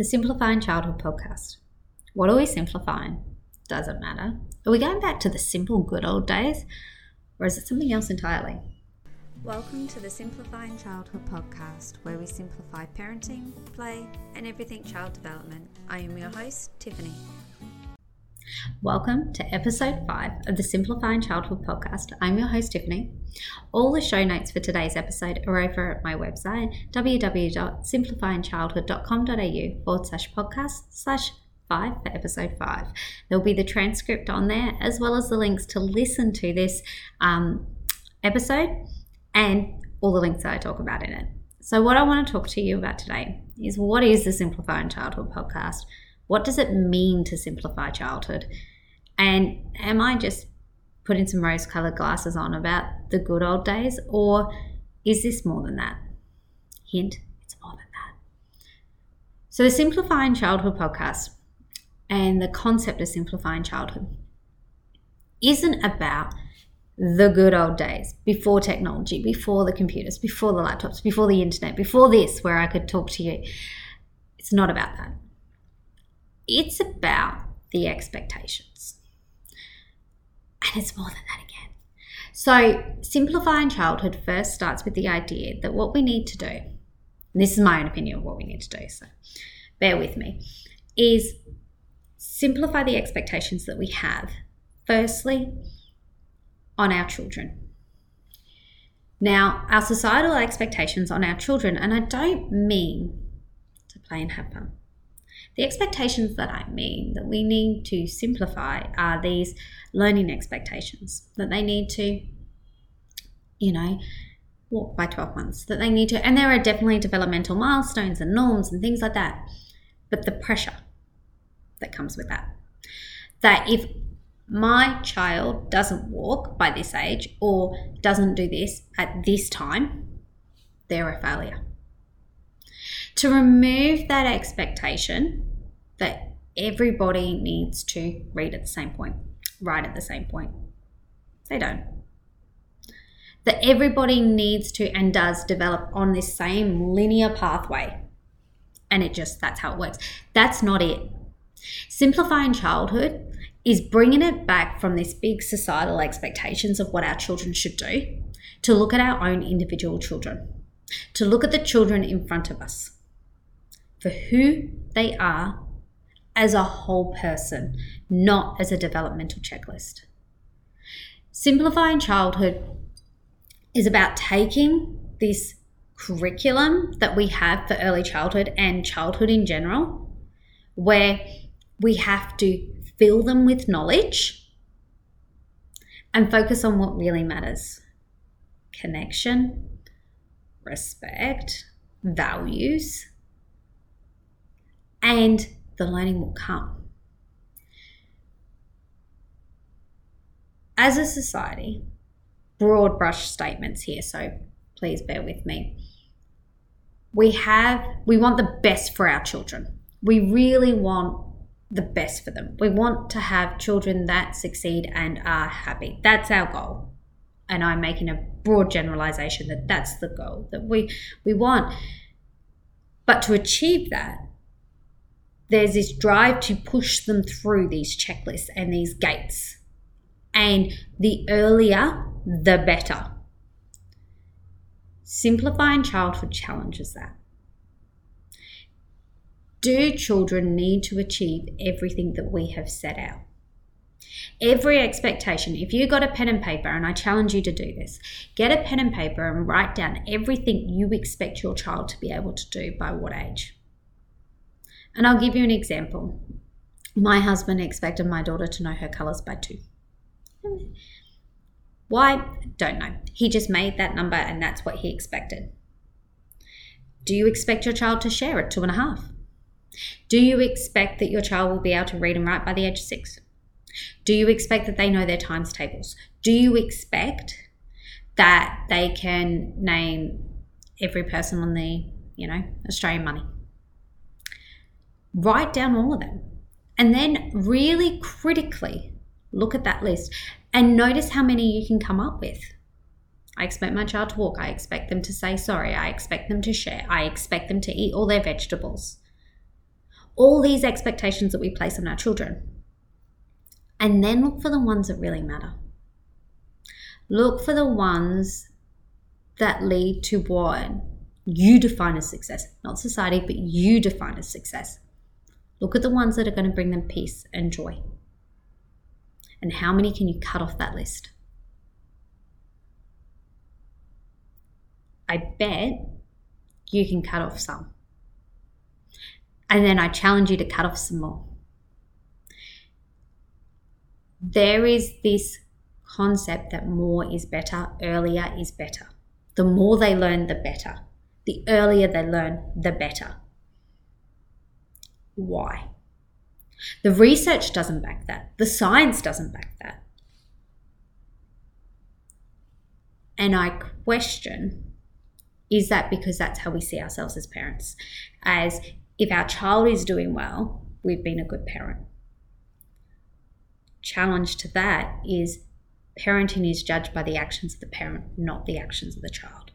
the Simplifying Childhood podcast. What are we simplifying? Doesn't matter. Are we going back to the simple good old days or is it something else entirely? Welcome to the Simplifying Childhood podcast, where we simplify parenting, play, and everything child development. I am your host, Tiffany. Welcome to episode 5 of the Simplifying Childhood podcast. I'm your host, Tiffany. All the show notes for today's episode are over at my website, www.simplifyingchildhood.com.au forward slash podcast slash 5 for episode 5. There'll be the transcript on there as well as the links to listen to this um, episode and all the links that I talk about in it. So, what I want to talk to you about today is what is the Simplifying Childhood podcast? What does it mean to simplify childhood? And am I just putting some rose colored glasses on about the good old days, or is this more than that? Hint, it's more than that. So, the Simplifying Childhood podcast and the concept of simplifying childhood isn't about the good old days before technology, before the computers, before the laptops, before the internet, before this, where I could talk to you. It's not about that. It's about the expectations. And it's more than that again. So, simplifying childhood first starts with the idea that what we need to do, this is my own opinion of what we need to do, so bear with me, is simplify the expectations that we have, firstly, on our children. Now, our societal expectations on our children, and I don't mean to play and have fun. The expectations that I mean that we need to simplify are these learning expectations that they need to, you know, walk by 12 months, that they need to, and there are definitely developmental milestones and norms and things like that. But the pressure that comes with that. That if my child doesn't walk by this age or doesn't do this at this time, they're a failure to remove that expectation that everybody needs to read at the same point, write at the same point. They don't. That everybody needs to and does develop on this same linear pathway. And it just, that's how it works. That's not it. Simplifying childhood is bringing it back from this big societal expectations of what our children should do to look at our own individual children, to look at the children in front of us for who they are as a whole person, not as a developmental checklist. Simplifying childhood is about taking this curriculum that we have for early childhood and childhood in general, where we have to fill them with knowledge and focus on what really matters connection, respect, values, and the learning will come. As a society, broad brush statements here, so please bear with me. We have, we want the best for our children. We really want the best for them. We want to have children that succeed and are happy. That's our goal. And I'm making a broad generalization that that's the goal that we we want. But to achieve that, there's this drive to push them through these checklists and these gates. And the earlier, the better. Simplifying childhood challenges that. Do children need to achieve everything that we have set out? Every expectation, if you got a pen and paper, and I challenge you to do this, get a pen and paper and write down everything you expect your child to be able to do by what age. And I'll give you an example. My husband expected my daughter to know her colours by two. Why? Don't know. He just made that number and that's what he expected. Do you expect your child to share at two and a half? Do you expect that your child will be able to read and write by the age of six? Do you expect that they know their times tables? Do you expect that they can name every person on the, you know, Australian money? Write down all of them and then really critically look at that list and notice how many you can come up with. I expect my child to walk. I expect them to say sorry. I expect them to share. I expect them to eat all their vegetables. all these expectations that we place on our children. And then look for the ones that really matter. Look for the ones that lead to what you define as success, not society, but you define as success. Look at the ones that are going to bring them peace and joy. And how many can you cut off that list? I bet you can cut off some. And then I challenge you to cut off some more. There is this concept that more is better, earlier is better. The more they learn, the better. The earlier they learn, the better. Why? The research doesn't back that. The science doesn't back that. And I question is that because that's how we see ourselves as parents? As if our child is doing well, we've been a good parent. Challenge to that is parenting is judged by the actions of the parent, not the actions of the child.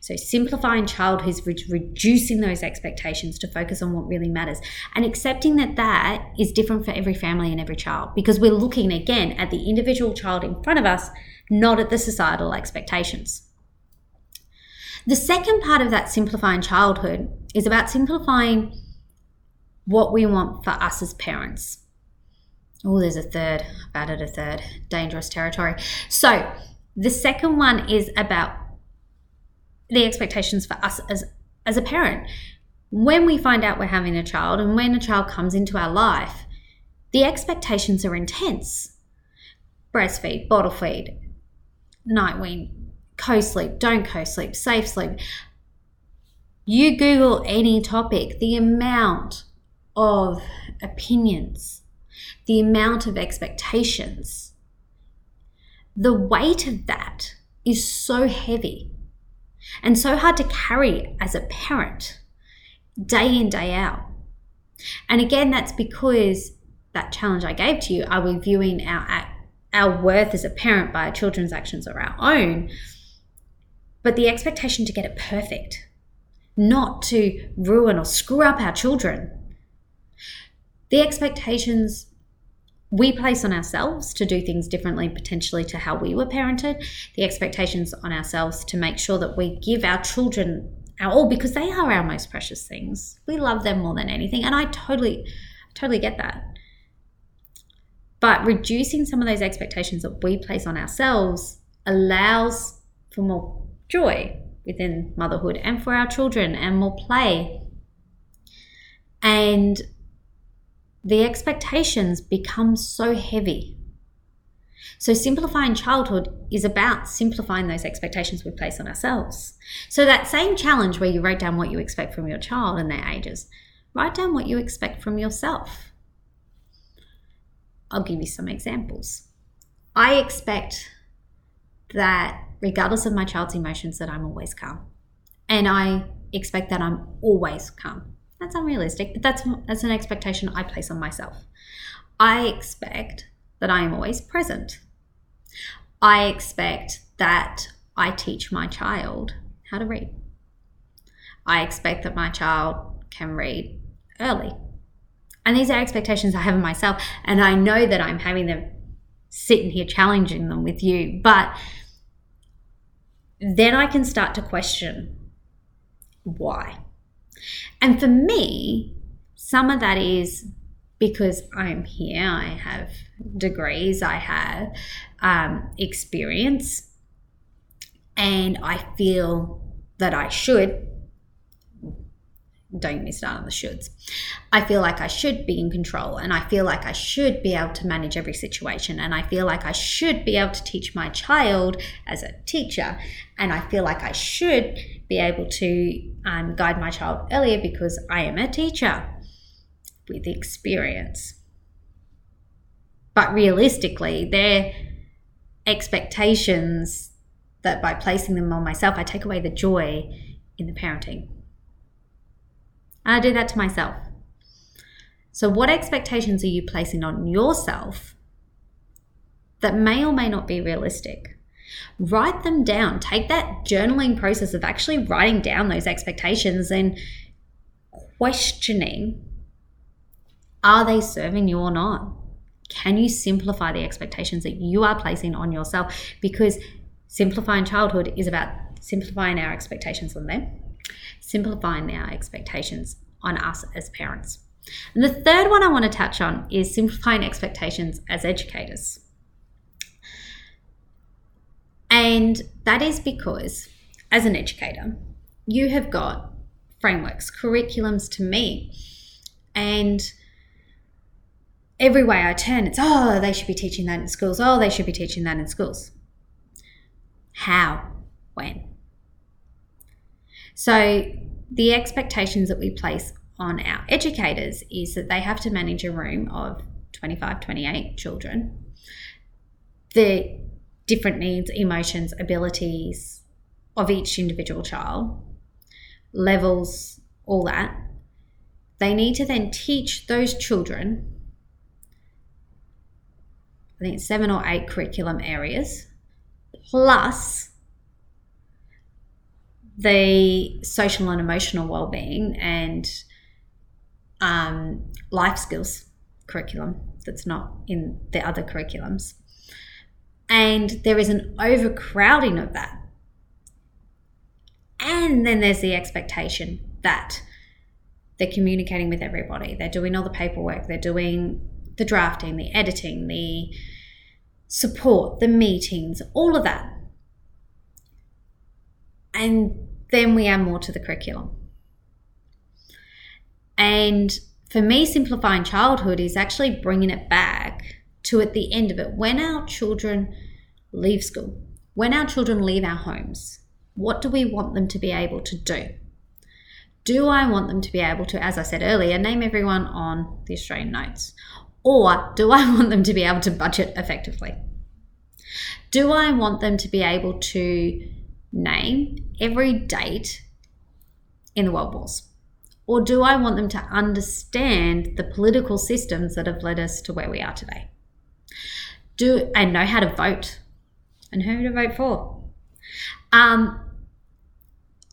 So, simplifying childhood is re- reducing those expectations to focus on what really matters and accepting that that is different for every family and every child because we're looking again at the individual child in front of us, not at the societal expectations. The second part of that simplifying childhood is about simplifying what we want for us as parents. Oh, there's a third. I've added a third. Dangerous territory. So, the second one is about the expectations for us as, as a parent. When we find out we're having a child and when a child comes into our life, the expectations are intense. Breastfeed, bottle feed, night wean, co sleep, don't co sleep, safe sleep. You Google any topic, the amount of opinions, the amount of expectations, the weight of that is so heavy and so hard to carry as a parent day in, day out. And again, that's because that challenge I gave to you are we viewing our, our worth as a parent by our children's actions or our own? but the expectation to get it perfect, not to ruin or screw up our children. The expectations we place on ourselves to do things differently, potentially to how we were parented, the expectations on ourselves to make sure that we give our children our all because they are our most precious things. We love them more than anything. And I totally, totally get that. But reducing some of those expectations that we place on ourselves allows for more joy within motherhood and for our children and more play. And the expectations become so heavy. So, simplifying childhood is about simplifying those expectations we place on ourselves. So, that same challenge where you write down what you expect from your child and their ages, write down what you expect from yourself. I'll give you some examples. I expect that regardless of my child's emotions, that I'm always calm. And I expect that I'm always calm. That's unrealistic, but that's, that's an expectation I place on myself. I expect that I am always present. I expect that I teach my child how to read. I expect that my child can read early. And these are expectations I have of myself. And I know that I'm having them sitting here challenging them with you. But then I can start to question why. And for me, some of that is because I'm here, I have degrees, I have um, experience, and I feel that I should don't miss out on the shoulds. I feel like I should be in control and I feel like I should be able to manage every situation and I feel like I should be able to teach my child as a teacher and I feel like I should be able to um, guide my child earlier because I am a teacher with experience. But realistically, they're expectations that by placing them on myself, I take away the joy in the parenting. I do that to myself. So, what expectations are you placing on yourself that may or may not be realistic? Write them down. Take that journaling process of actually writing down those expectations and questioning are they serving you or not? Can you simplify the expectations that you are placing on yourself? Because simplifying childhood is about simplifying our expectations on them, simplifying our expectations on us as parents. And the third one I want to touch on is simplifying expectations as educators. And that is because, as an educator, you have got frameworks, curriculums to meet. And every way I turn, it's, oh, they should be teaching that in schools. Oh, they should be teaching that in schools. How? When? So, the expectations that we place on our educators is that they have to manage a room of 25, 28 children. The different needs, emotions, abilities of each individual child, levels, all that. They need to then teach those children, I think seven or eight curriculum areas, plus the social and emotional well-being and um, life skills curriculum that's not in the other curriculums. And there is an overcrowding of that. And then there's the expectation that they're communicating with everybody, they're doing all the paperwork, they're doing the drafting, the editing, the support, the meetings, all of that. And then we add more to the curriculum. And for me, simplifying childhood is actually bringing it back to at the end of it when our children leave school, when our children leave our homes, what do we want them to be able to do? Do I want them to be able to, as I said earlier, name everyone on the Australian notes? Or do I want them to be able to budget effectively? Do I want them to be able to name every date in the world wars? Or do I want them to understand the political systems that have led us to where we are today? Do and know how to vote and who to vote for? Um,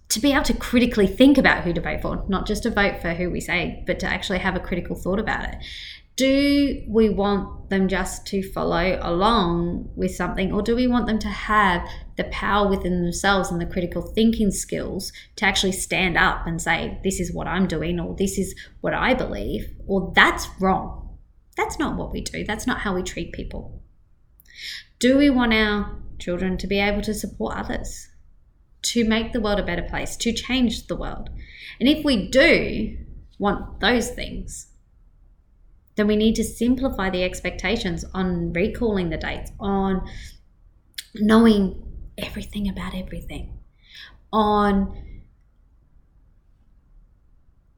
to be able to critically think about who to vote for, not just to vote for who we say, but to actually have a critical thought about it do we want them just to follow along with something or do we want them to have the power within themselves and the critical thinking skills to actually stand up and say this is what i'm doing or this is what i believe or that's wrong. That's not what we do. That's not how we treat people. Do we want our children to be able to support others to make the world a better place to change the world? And if we do want those things then we need to simplify the expectations on recalling the dates, on knowing everything about everything, on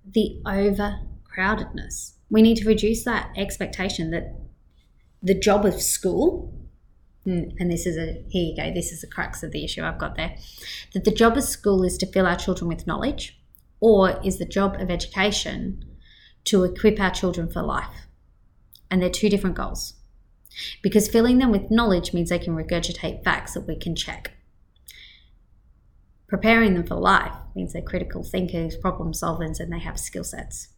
the overcrowdedness. We need to reduce that expectation that the job of school, and this is a, here you go, this is the crux of the issue I've got there, that the job of school is to fill our children with knowledge, or is the job of education to equip our children for life? And they're two different goals. Because filling them with knowledge means they can regurgitate facts that we can check. Preparing them for life means they're critical thinkers, problem solvers, and they have skill sets.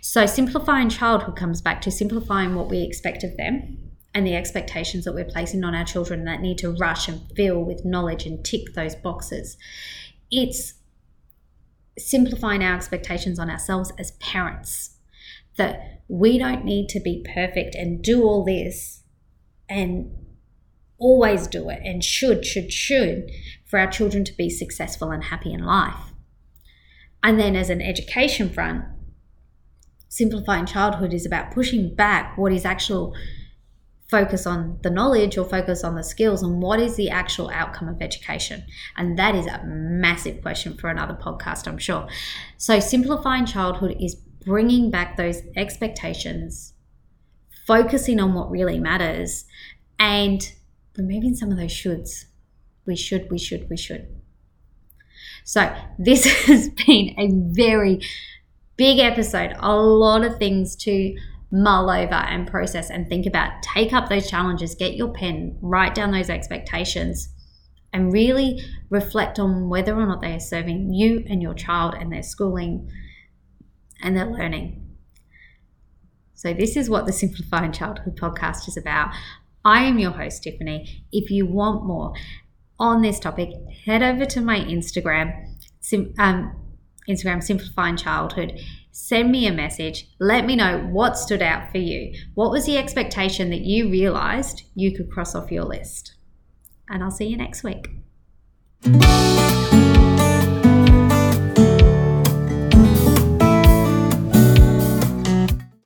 So, simplifying childhood comes back to simplifying what we expect of them and the expectations that we're placing on our children that need to rush and fill with knowledge and tick those boxes. It's simplifying our expectations on ourselves as parents that we don't need to be perfect and do all this and always do it and should, should, should for our children to be successful and happy in life. And then, as an education front, simplifying childhood is about pushing back what is actual focus on the knowledge or focus on the skills and what is the actual outcome of education and that is a massive question for another podcast i'm sure so simplifying childhood is bringing back those expectations, focusing on what really matters, and removing some of those shoulds. We should, we should, we should. So, this has been a very big episode, a lot of things to mull over and process and think about. Take up those challenges, get your pen, write down those expectations, and really reflect on whether or not they are serving you and your child and their schooling and they're learning. So, this is what the Simplifying Childhood podcast is about. I am your host, Tiffany. If you want more on this topic, head over to my Instagram, sim, um, Instagram Simplifying Childhood. Send me a message. Let me know what stood out for you. What was the expectation that you realized you could cross off your list? And I'll see you next week.